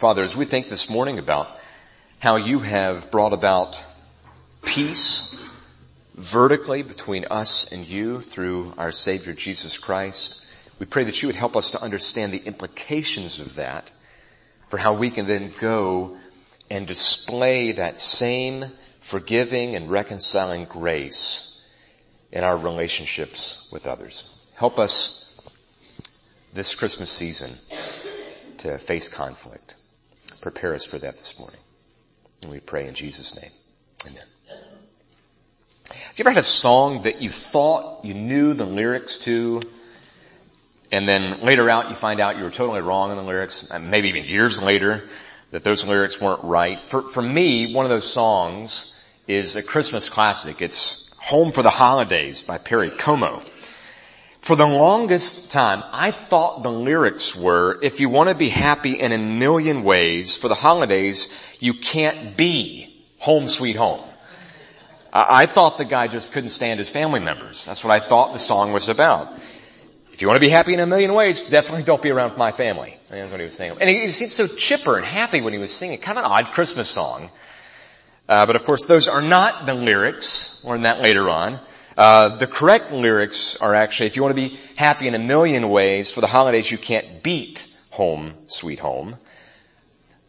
Father, as we think this morning about how you have brought about peace vertically between us and you through our Savior Jesus Christ, we pray that you would help us to understand the implications of that for how we can then go and display that same forgiving and reconciling grace in our relationships with others. Help us this Christmas season to face conflict. Prepare us for that this morning. And we pray in Jesus' name. Amen. Have you ever had a song that you thought you knew the lyrics to, and then later out you find out you were totally wrong in the lyrics, and maybe even years later, that those lyrics weren't right? For, for me, one of those songs is a Christmas classic. It's Home for the Holidays by Perry Como. For the longest time, I thought the lyrics were, if you want to be happy in a million ways, for the holidays, you can't be home sweet home. I thought the guy just couldn't stand his family members. That's what I thought the song was about. If you want to be happy in a million ways, definitely don't be around my family. That's what he was saying. And he, seemed so chipper and happy when he was singing. Kind of an odd Christmas song. Uh, but of course, those are not the lyrics. Learn that later on. Uh, the correct lyrics are actually, if you want to be happy in a million ways, for the holidays you can't beat home, sweet home.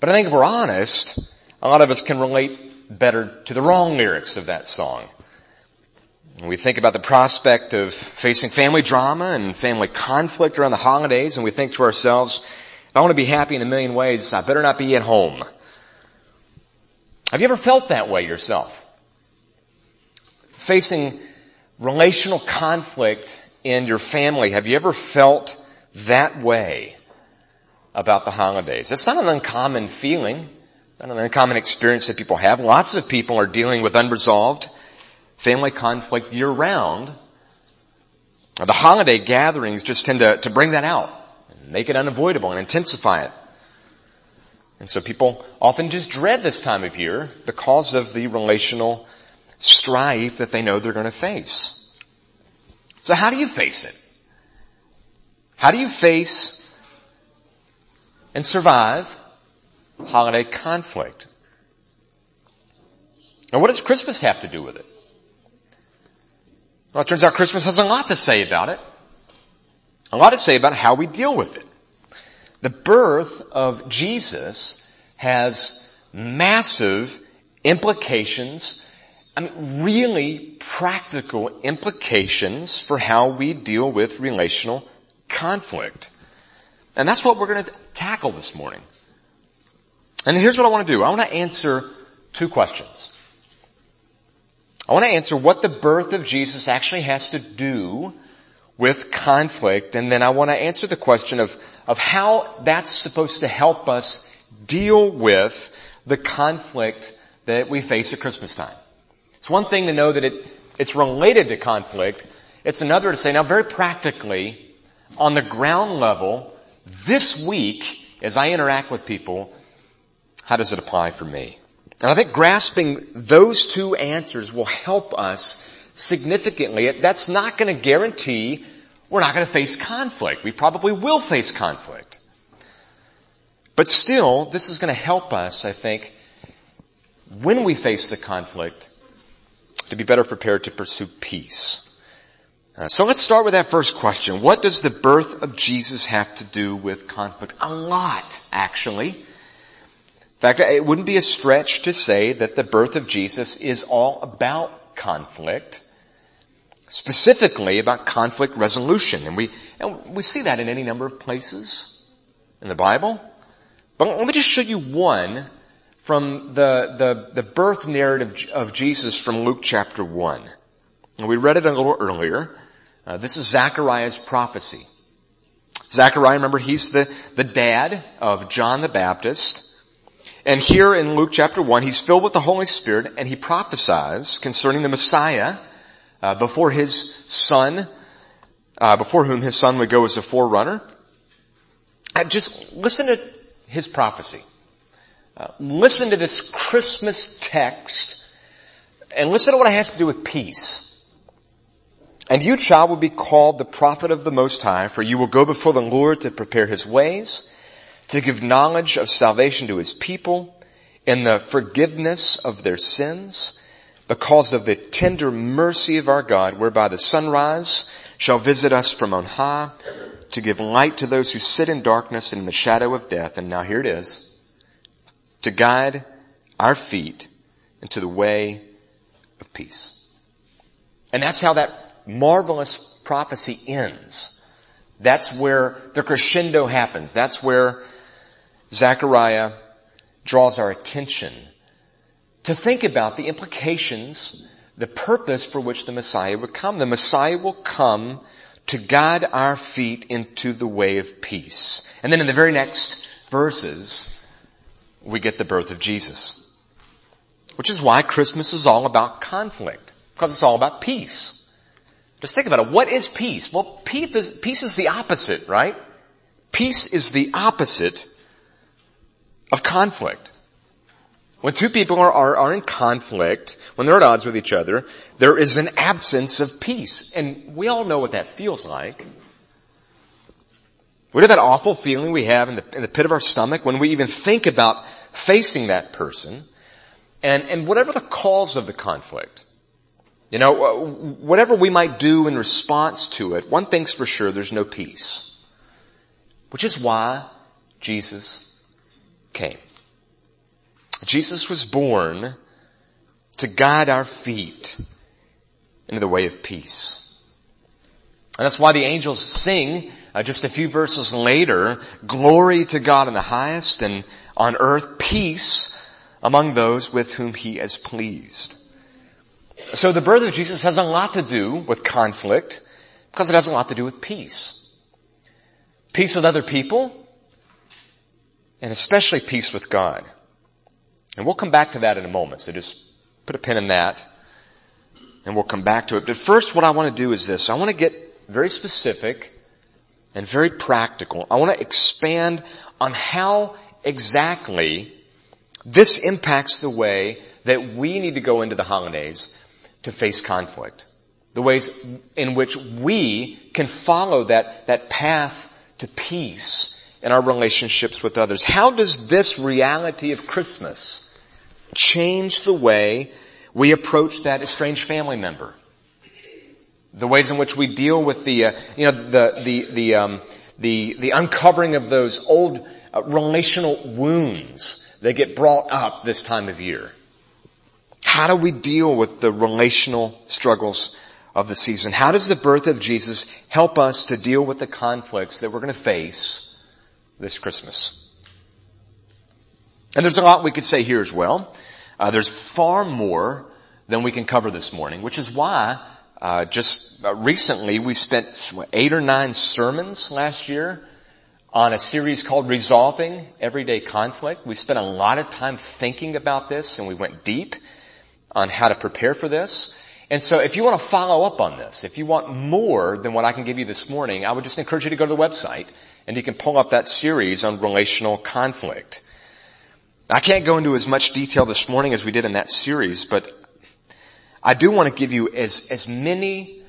But I think if we're honest, a lot of us can relate better to the wrong lyrics of that song. We think about the prospect of facing family drama and family conflict around the holidays, and we think to ourselves, if I want to be happy in a million ways, I better not be at home. Have you ever felt that way yourself? Facing relational conflict in your family, have you ever felt that way about the holidays? It's not an uncommon feeling, not an uncommon experience that people have. Lots of people are dealing with unresolved family conflict year round. The holiday gatherings just tend to, to bring that out, make it unavoidable and intensify it. And so people often just dread this time of year because of the relational strife that they know they're going to face. So how do you face it? How do you face and survive holiday conflict? And what does Christmas have to do with it? Well, it turns out Christmas has a lot to say about it. A lot to say about how we deal with it. The birth of Jesus has massive implications, I mean, really practical implications for how we deal with relational conflict. And that's what we're going to tackle this morning. And here's what I want to do. I want to answer two questions. I want to answer what the birth of Jesus actually has to do with conflict, and then I want to answer the question of, of how that's supposed to help us deal with the conflict that we face at Christmas time. It's one thing to know that it, it's related to conflict. It's another to say, now very practically, on the ground level, this week, as I interact with people, how does it apply for me? And I think grasping those two answers will help us significantly. That's not going to guarantee we're not going to face conflict. We probably will face conflict. But still, this is going to help us, I think, when we face the conflict, to be better prepared to pursue peace. Uh, so let's start with that first question. What does the birth of Jesus have to do with conflict? A lot, actually. In fact, it wouldn't be a stretch to say that the birth of Jesus is all about conflict specifically about conflict resolution. And we, and we see that in any number of places in the Bible. But let me just show you one from the, the, the birth narrative of Jesus from Luke chapter 1. And we read it a little earlier. Uh, this is Zechariah's prophecy. Zechariah, remember, he's the, the dad of John the Baptist. And here in Luke chapter 1, he's filled with the Holy Spirit and he prophesies concerning the Messiah uh, before his son, uh, before whom his son would go as a forerunner. Uh, just listen to his prophecy. Uh, listen to this Christmas text and listen to what it has to do with peace. And you, child, will be called the prophet of the Most High, for you will go before the Lord to prepare his ways, to give knowledge of salvation to his people in the forgiveness of their sins because of the tender mercy of our God whereby the sunrise shall visit us from on high to give light to those who sit in darkness and in the shadow of death. And now here it is. To guide our feet into the way of peace. And that's how that marvelous prophecy ends. That's where the crescendo happens. That's where Zechariah draws our attention to think about the implications, the purpose for which the Messiah would come. The Messiah will come to guide our feet into the way of peace. And then in the very next verses, we get the birth of Jesus. Which is why Christmas is all about conflict. Because it's all about peace. Just think about it. What is peace? Well, peace is, peace is the opposite, right? Peace is the opposite of conflict. When two people are, are, are in conflict, when they're at odds with each other, there is an absence of peace. And we all know what that feels like. What is that awful feeling we have in the, in the pit of our stomach when we even think about facing that person? And, and whatever the cause of the conflict, you know, uh, whatever we might do in response to it, one thing's for sure, there's no peace. Which is why Jesus came. Jesus was born to guide our feet into the way of peace. And that's why the angels sing uh, just a few verses later, glory to God in the highest and on earth peace among those with whom he is pleased. So the birth of Jesus has a lot to do with conflict because it has a lot to do with peace. Peace with other people and especially peace with God. And we'll come back to that in a moment, so just put a pin in that and we'll come back to it. But first what I want to do is this. I want to get very specific and very practical. I want to expand on how exactly this impacts the way that we need to go into the holidays to face conflict. The ways in which we can follow that, that path to peace in our relationships with others. How does this reality of Christmas change the way we approach that estranged family member? The ways in which we deal with the, uh, you know, the, the, the, um, the, the uncovering of those old uh, relational wounds that get brought up this time of year. How do we deal with the relational struggles of the season? How does the birth of Jesus help us to deal with the conflicts that we're going to face this Christmas. And there's a lot we could say here as well. Uh, there's far more than we can cover this morning, which is why uh, just uh, recently we spent eight or nine sermons last year on a series called Resolving Everyday Conflict. We spent a lot of time thinking about this and we went deep on how to prepare for this. And so if you want to follow up on this, if you want more than what I can give you this morning, I would just encourage you to go to the website and you can pull up that series on relational conflict. I can't go into as much detail this morning as we did in that series, but I do want to give you as, as many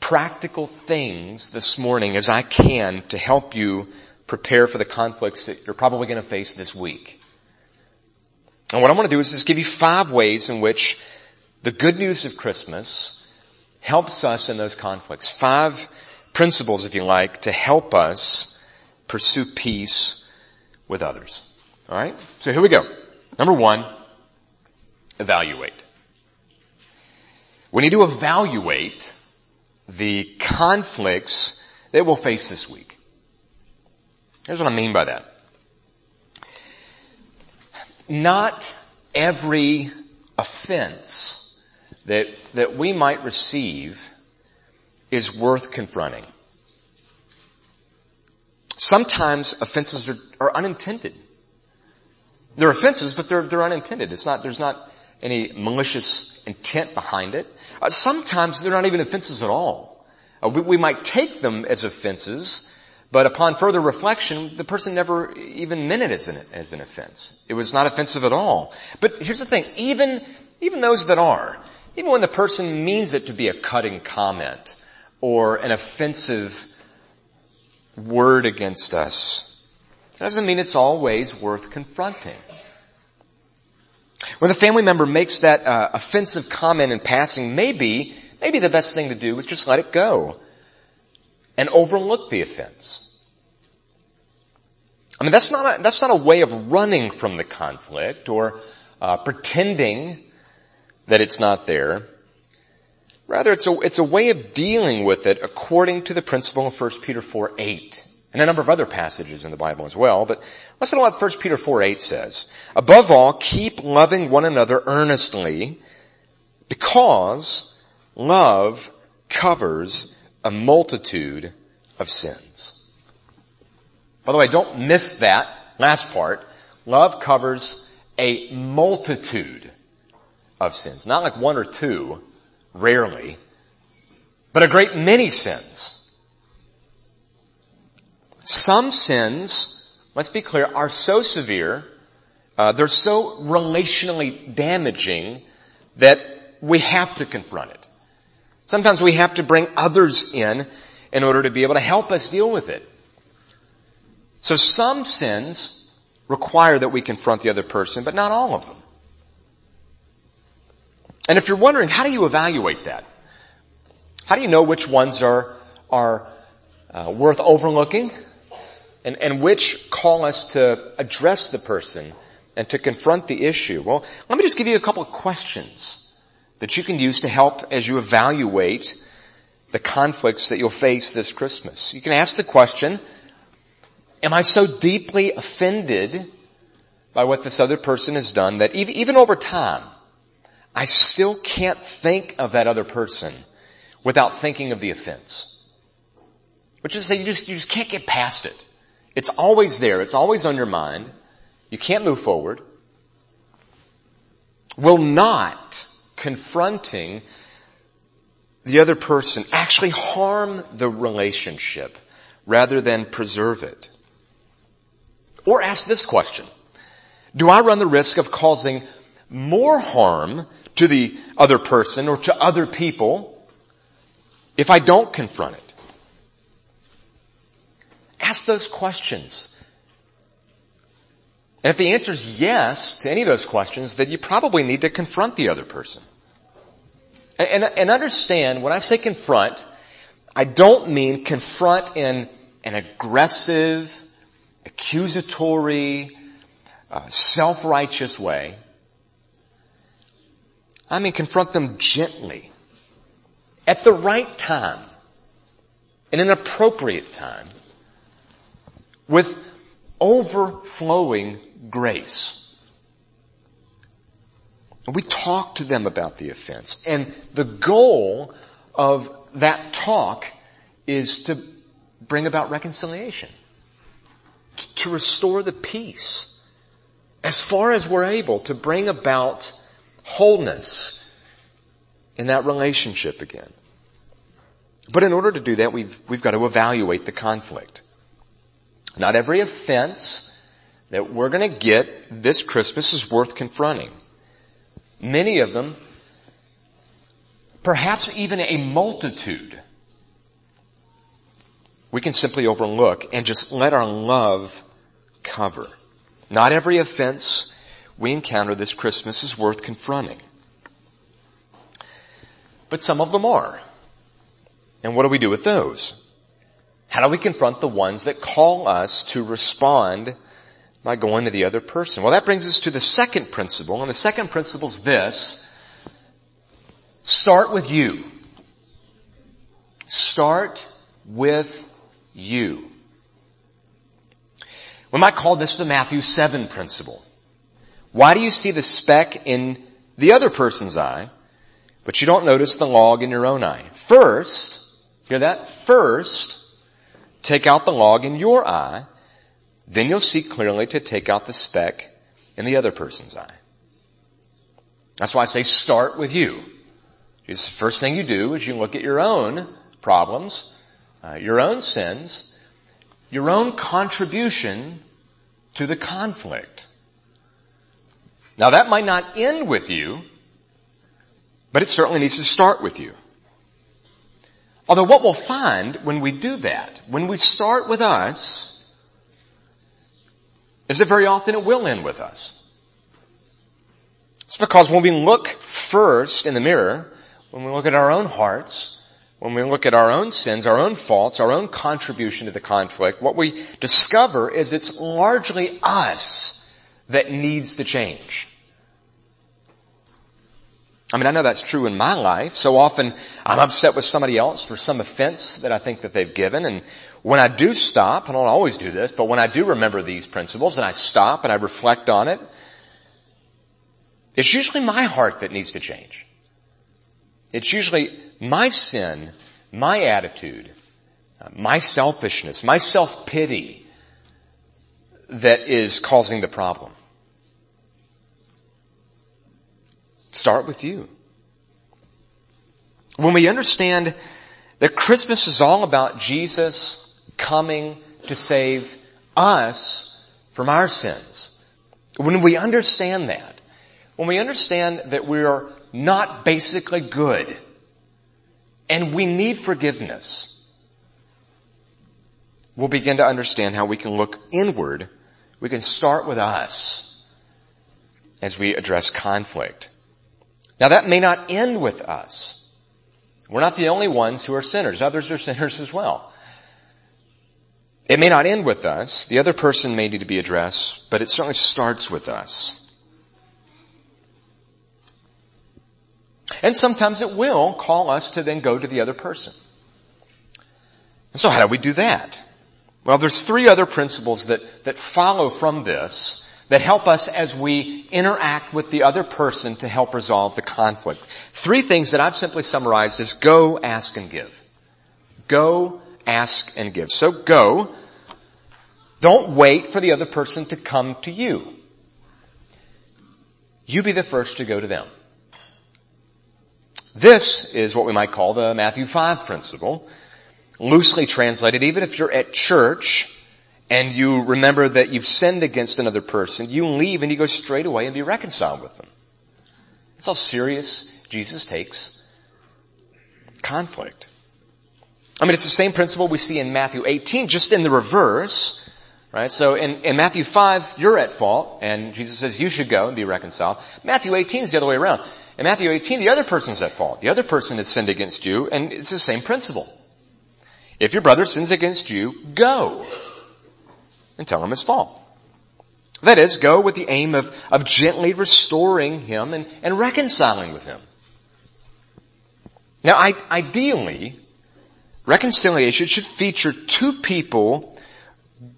practical things this morning as I can to help you prepare for the conflicts that you're probably going to face this week. And what I want to do is just give you five ways in which the good news of Christmas helps us in those conflicts. Five principles, if you like, to help us pursue peace with others. Alright? So here we go. Number one, evaluate. We need to evaluate the conflicts that we'll face this week. Here's what I mean by that. Not every offense that, that we might receive is worth confronting. Sometimes offenses are, are unintended. They're offenses, but they're, they're unintended. It's not, there's not any malicious intent behind it. Uh, sometimes they're not even offenses at all. Uh, we, we might take them as offenses, but upon further reflection, the person never even meant it as an, as an offense. It was not offensive at all. But here's the thing, even, even those that are, even when the person means it to be a cutting comment or an offensive word against us. It doesn't mean it's always worth confronting. When the family member makes that uh, offensive comment in passing, maybe, maybe the best thing to do is just let it go and overlook the offense. I mean, that's not a, that's not a way of running from the conflict or uh, pretending that it's not there. Rather, it's a, it's a way of dealing with it according to the principle of 1 Peter 4, 8. And a number of other passages in the Bible as well, but listen to what 1 Peter 4, 8 says. Above all, keep loving one another earnestly because love covers a multitude of sins. By the way, don't miss that last part. Love covers a multitude of sins. Not like one or two, rarely, but a great many sins. Some sins, let's be clear, are so severe, uh, they're so relationally damaging that we have to confront it. Sometimes we have to bring others in in order to be able to help us deal with it. So some sins require that we confront the other person, but not all of them. And if you're wondering, how do you evaluate that? How do you know which ones are, are uh, worth overlooking and, and which call us to address the person and to confront the issue? Well, let me just give you a couple of questions that you can use to help as you evaluate the conflicts that you'll face this Christmas. You can ask the question, am I so deeply offended by what this other person has done that even, even over time, I still can't think of that other person without thinking of the offense. Which is to say you just, you just can't get past it. It's always there. It's always on your mind. You can't move forward. Will not confronting the other person actually harm the relationship rather than preserve it? Or ask this question. Do I run the risk of causing more harm to the other person or to other people if I don't confront it? Ask those questions. And if the answer is yes to any of those questions, then you probably need to confront the other person. And, and, and understand, when I say confront, I don't mean confront in an aggressive, accusatory, uh, self-righteous way. I mean confront them gently, at the right time, in an appropriate time, with overflowing grace. We talk to them about the offense. And the goal of that talk is to bring about reconciliation. To restore the peace. As far as we're able to bring about wholeness in that relationship again. But in order to do that, we've, we've got to evaluate the conflict. Not every offense that we're going to get this Christmas is worth confronting. Many of them, perhaps even a multitude, we can simply overlook and just let our love cover. Not every offense we encounter this Christmas is worth confronting. But some of them are. And what do we do with those? How do we confront the ones that call us to respond by going to the other person? Well, that brings us to the second principle, and the second principle is this. Start with you. Start with you. We might call this the Matthew 7 principle. Why do you see the speck in the other person's eye, but you don't notice the log in your own eye? First, hear that? First, Take out the log in your eye, then you'll see clearly to take out the speck in the other person's eye. That's why I say start with you. the first thing you do is you look at your own problems, uh, your own sins, your own contribution to the conflict. Now that might not end with you, but it certainly needs to start with you. Although what we'll find when we do that, when we start with us, is that very often it will end with us. It's because when we look first in the mirror, when we look at our own hearts, when we look at our own sins, our own faults, our own contribution to the conflict, what we discover is it's largely us that needs to change. I mean, I know that's true in my life. So often I'm upset with somebody else for some offense that I think that they've given. And when I do stop, and I don't always do this, but when I do remember these principles and I stop and I reflect on it, it's usually my heart that needs to change. It's usually my sin, my attitude, uh, my selfishness, my self-pity that is causing the problem. Start with you. When we understand that Christmas is all about Jesus coming to save us from our sins, when we understand that, when we understand that we are not basically good and we need forgiveness, we'll begin to understand how we can look inward. We can start with us as we address conflict. Now that may not end with us. We're not the only ones who are sinners. Others are sinners as well. It may not end with us. The other person may need to be addressed, but it certainly starts with us. And sometimes it will call us to then go to the other person. And so how do we do that? Well, there's three other principles that, that follow from this that help us as we interact with the other person to help resolve the conflict. Three things that I've simply summarized is go, ask, and give. Go, ask, and give. So go. Don't wait for the other person to come to you. You be the first to go to them. This is what we might call the Matthew 5 principle. Loosely translated, even if you're at church and you remember that you've sinned against another person, you leave and you go straight away and be reconciled with them. That's how serious Jesus takes conflict. I mean, it's the same principle we see in Matthew 18, just in the reverse, right? So in, in Matthew 5, you're at fault, and Jesus says you should go and be reconciled. Matthew 18 is the other way around. In Matthew 18, the other person's at fault. The other person has sinned against you, and it's the same principle. If your brother sins against you, go and tell him his fault. That is, go with the aim of, of gently restoring him and, and reconciling with him. Now, I, ideally, reconciliation should feature two people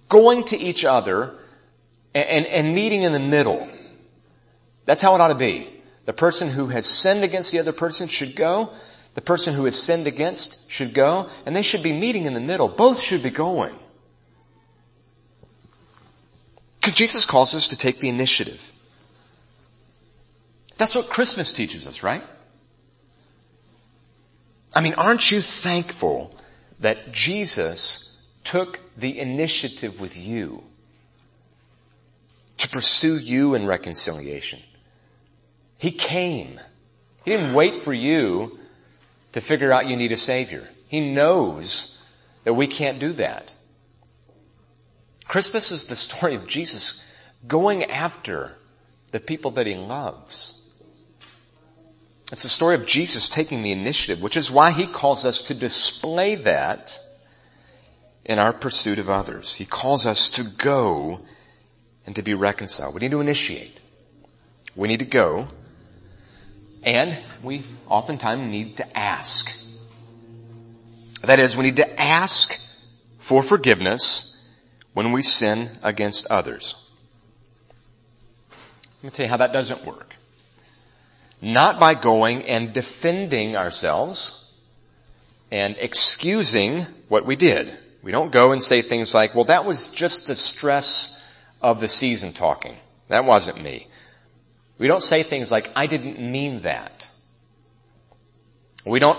going to each other and, and, and meeting in the middle. That's how it ought to be. The person who has sinned against the other person should go. The person who has sinned against should go. And they should be meeting in the middle. Both should be going. Because Jesus calls us to take the initiative. That's what Christmas teaches us, right? I mean, aren't you thankful that Jesus took the initiative with you to pursue you in reconciliation? He came. He didn't wait for you to figure out you need a savior. He knows that we can't do that. Christmas is the story of Jesus going after the people that he loves. It's the story of Jesus taking the initiative, which is why he calls us to display that in our pursuit of others. He calls us to go and to be reconciled. We need to initiate. We need to go. And we oftentimes need to ask. That is, we need to ask for forgiveness when we sin against others. Let me tell you how that doesn't work. Not by going and defending ourselves and excusing what we did. We don't go and say things like, well, that was just the stress of the season talking. That wasn't me. We don't say things like, I didn't mean that. We don't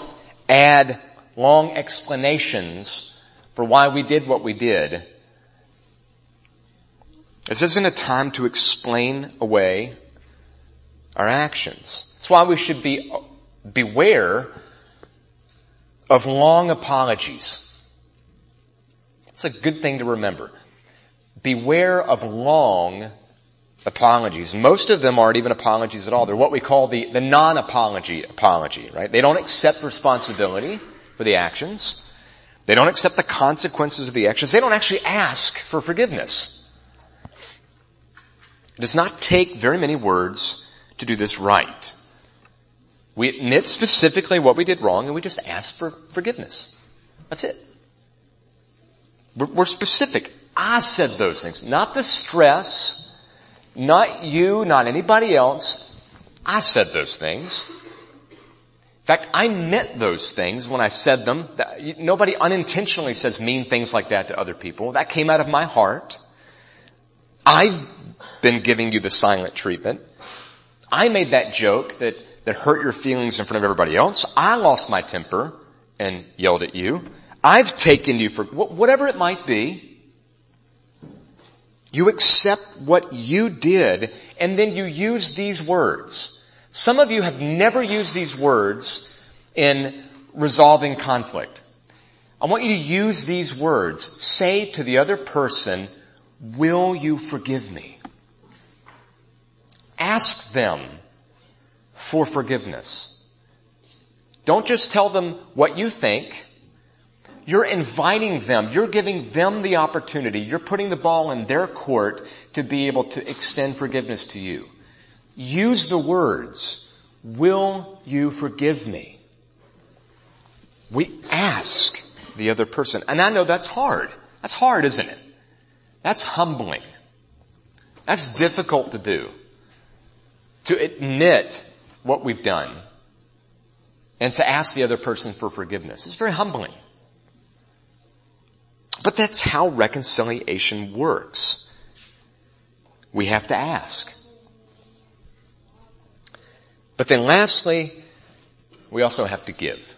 add long explanations for why we did what we did this isn't a time to explain away our actions. That's why we should be beware of long apologies. It's a good thing to remember. beware of long apologies. Most of them aren't even apologies at all. They're what we call the, the non-apology apology, right? They don't accept responsibility for the actions. They don't accept the consequences of the actions. They don't actually ask for forgiveness. It does not take very many words to do this right. We admit specifically what we did wrong and we just ask for forgiveness. That's it. We're, specific. I said those things. Not the stress, not you, not anybody else. I said those things. In fact, I meant those things when I said them. Nobody unintentionally says mean things like that to other people. That came out of my heart. I've been giving you the silent treatment. I made that joke that, that hurt your feelings in front of everybody else. I lost my temper and yelled at you. I've taken you for whatever it might be. You accept what you did and then you use these words. Some of you have never used these words in resolving conflict. I want you to use these words. Say to the other person, will you forgive me? Ask them for forgiveness. Don't just tell them what you think. You're inviting them. You're giving them the opportunity. You're putting the ball in their court to be able to extend forgiveness to you. Use the words, will you forgive me? We ask the other person. And I know that's hard. That's hard, isn't it? That's humbling. That's difficult to do. To admit what we've done and to ask the other person for forgiveness. It's very humbling. But that's how reconciliation works. We have to ask. But then lastly, we also have to give.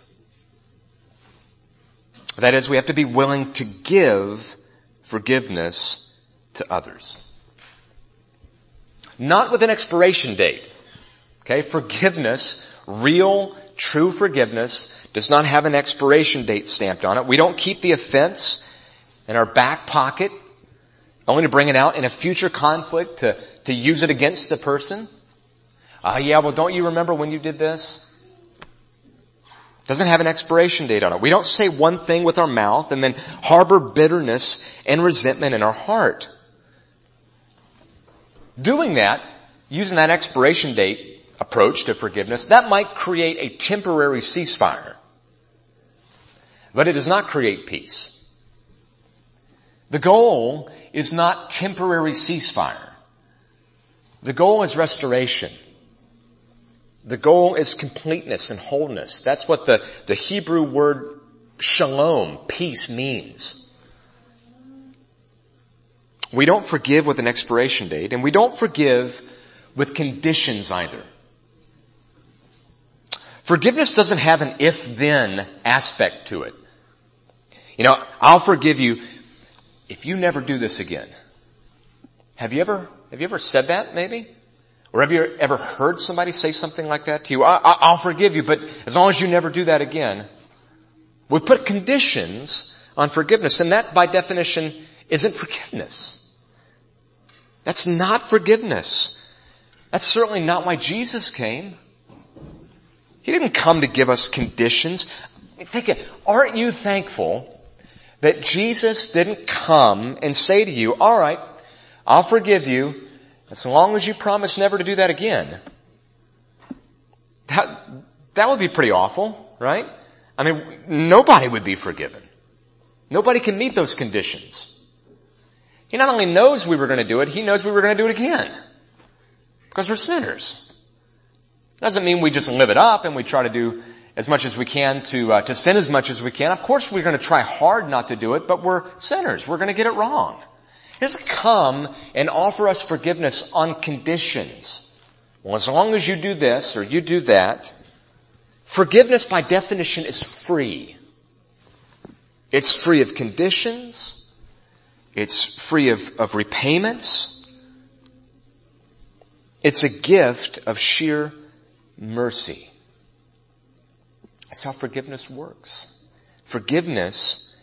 That is, we have to be willing to give forgiveness to others. Not with an expiration date. Okay, forgiveness, real, true forgiveness, does not have an expiration date stamped on it. We don't keep the offense in our back pocket, only to bring it out in a future conflict to, to use it against the person. Ah, uh, yeah, well don't you remember when you did this? Doesn't have an expiration date on it. We don't say one thing with our mouth and then harbor bitterness and resentment in our heart. Doing that, using that expiration date approach to forgiveness, that might create a temporary ceasefire. But it does not create peace. The goal is not temporary ceasefire. The goal is restoration. The goal is completeness and wholeness. That's what the, the Hebrew word shalom, peace means. We don't forgive with an expiration date and we don't forgive with conditions either. Forgiveness doesn't have an if-then aspect to it. You know, I'll forgive you if you never do this again. Have you ever, have you ever said that maybe? Or have you ever heard somebody say something like that to you? I, will forgive you, but as long as you never do that again. We put conditions on forgiveness, and that by definition isn't forgiveness. That's not forgiveness. That's certainly not why Jesus came. He didn't come to give us conditions. Think it, aren't you thankful that Jesus didn't come and say to you, alright, I'll forgive you as long as you promise never to do that again. That, that would be pretty awful, right? I mean, nobody would be forgiven. Nobody can meet those conditions. He not only knows we were going to do it, he knows we were going to do it again. Because we're sinners. Doesn't mean we just live it up and we try to do as much as we can to uh, to sin as much as we can. Of course, we're going to try hard not to do it, but we're sinners. We're going to get it wrong. He doesn't come and offer us forgiveness on conditions. Well, as long as you do this or you do that, forgiveness by definition is free. It's free of conditions. It's free of, of repayments. It's a gift of sheer mercy. That's how forgiveness works. Forgiveness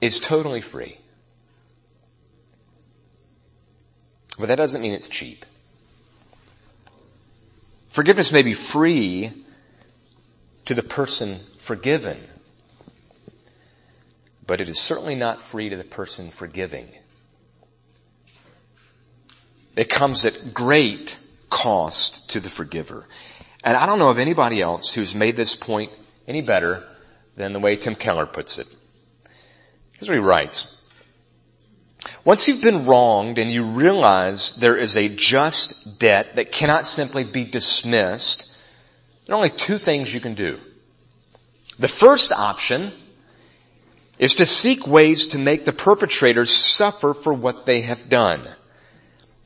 is totally free. But that doesn't mean it's cheap. Forgiveness may be free to the person forgiven, but it is certainly not free to the person forgiving. It comes at great cost to the forgiver. And I don't know of anybody else who's made this point any better than the way Tim Keller puts it. Here's what he writes. Once you've been wronged and you realize there is a just debt that cannot simply be dismissed, there are only two things you can do. The first option is to seek ways to make the perpetrators suffer for what they have done.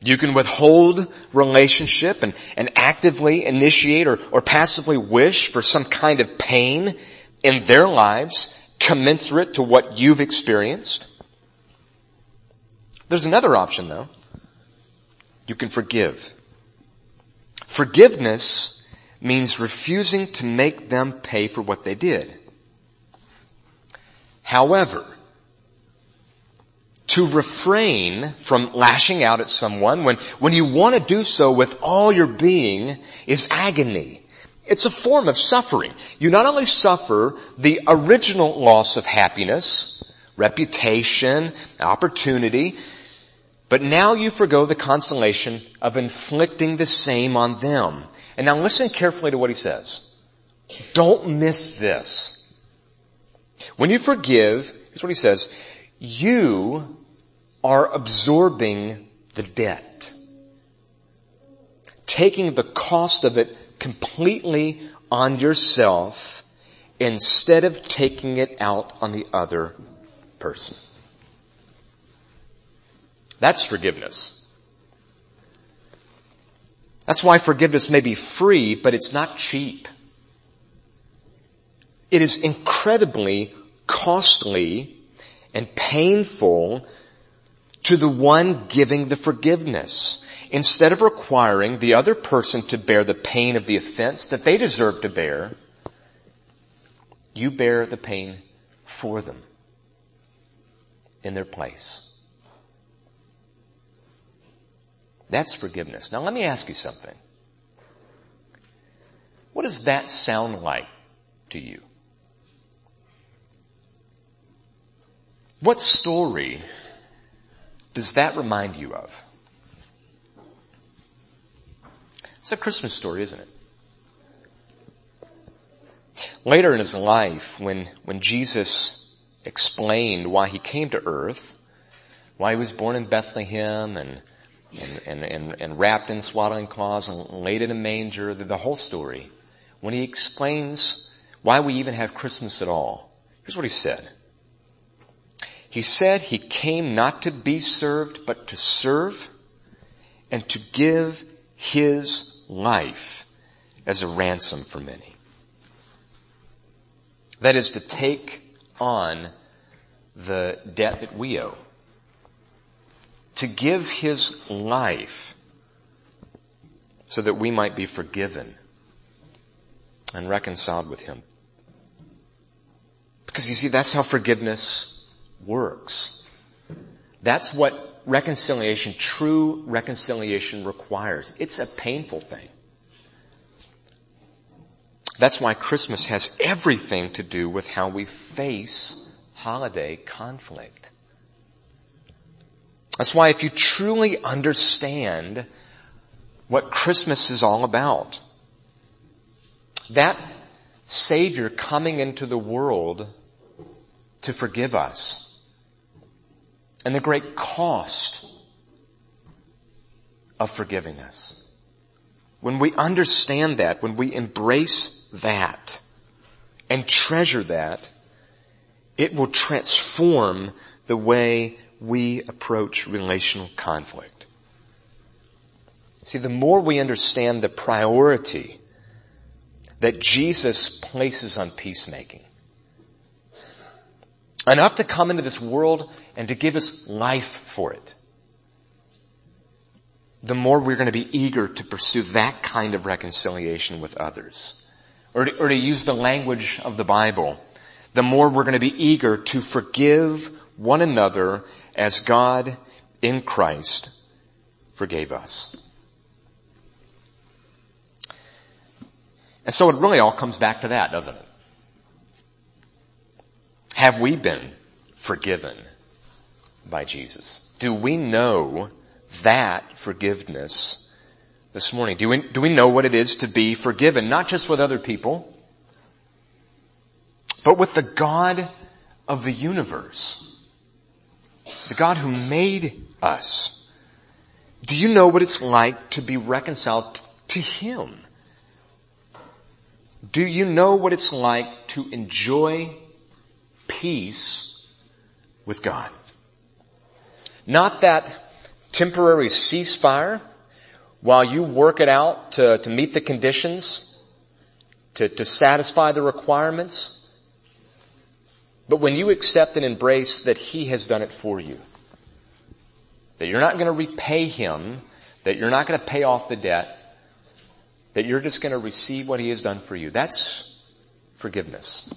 You can withhold relationship and, and actively initiate or, or passively wish for some kind of pain in their lives commensurate to what you've experienced. There's another option though. You can forgive. Forgiveness means refusing to make them pay for what they did. However, to refrain from lashing out at someone when, when you want to do so with all your being is agony. It's a form of suffering. You not only suffer the original loss of happiness, reputation, opportunity, but now you forego the consolation of inflicting the same on them. And now listen carefully to what he says. Don't miss this. When you forgive, here's what he says, you are absorbing the debt. Taking the cost of it completely on yourself instead of taking it out on the other person. That's forgiveness. That's why forgiveness may be free, but it's not cheap. It is incredibly costly and painful to the one giving the forgiveness. Instead of requiring the other person to bear the pain of the offense that they deserve to bear, you bear the pain for them in their place. That's forgiveness. Now let me ask you something. What does that sound like to you? What story does that remind you of? It's a Christmas story, isn't it? Later in his life, when, when Jesus explained why he came to earth, why he was born in Bethlehem and and, and, and, and wrapped in swaddling cloths and laid in a manger, the, the whole story. When he explains why we even have Christmas at all, here's what he said. He said he came not to be served, but to serve and to give his life as a ransom for many. That is to take on the debt that we owe to give his life so that we might be forgiven and reconciled with him. Because you see, that's how forgiveness works. That's what reconciliation, true reconciliation requires. It's a painful thing. That's why Christmas has everything to do with how we face holiday conflict. That's why if you truly understand what Christmas is all about, that Savior coming into the world to forgive us and the great cost of forgiving us. When we understand that, when we embrace that and treasure that, it will transform the way we approach relational conflict. See, the more we understand the priority that Jesus places on peacemaking, enough to come into this world and to give us life for it, the more we're going to be eager to pursue that kind of reconciliation with others. Or to, or to use the language of the Bible, the more we're going to be eager to forgive one another as God in Christ forgave us. And so it really all comes back to that, doesn't it? Have we been forgiven by Jesus? Do we know that forgiveness this morning? Do we, do we know what it is to be forgiven? Not just with other people, but with the God of the universe. The God who made us. Do you know what it's like to be reconciled to Him? Do you know what it's like to enjoy peace with God? Not that temporary ceasefire while you work it out to, to meet the conditions, to, to satisfy the requirements, but when you accept and embrace that He has done it for you, that you're not going to repay Him, that you're not going to pay off the debt, that you're just going to receive what He has done for you, that's forgiveness.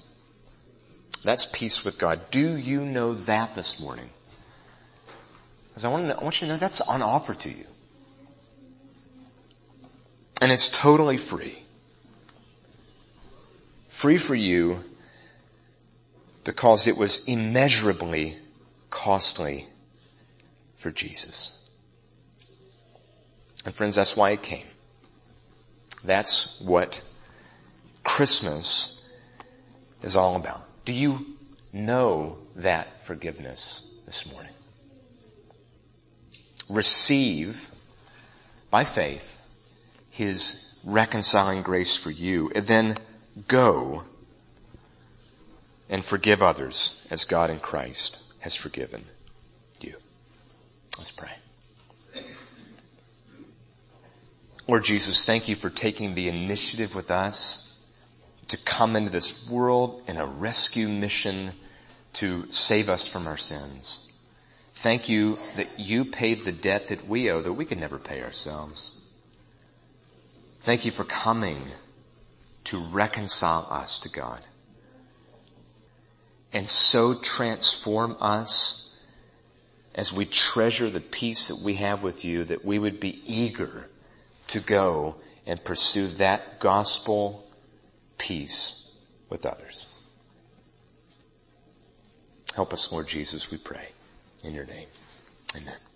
That's peace with God. Do you know that this morning? Because I want, to, I want you to know that's on offer to you. And it's totally free. Free for you because it was immeasurably costly for Jesus. And friends, that's why it came. That's what Christmas is all about. Do you know that forgiveness this morning? Receive by faith His reconciling grace for you and then go and forgive others as God in Christ has forgiven you. Let's pray. Lord Jesus, thank you for taking the initiative with us to come into this world in a rescue mission to save us from our sins. Thank you that you paid the debt that we owe that we could never pay ourselves. Thank you for coming to reconcile us to God and so transform us as we treasure the peace that we have with you that we would be eager to go and pursue that gospel peace with others. Help us, Lord Jesus, we pray. In your name. Amen.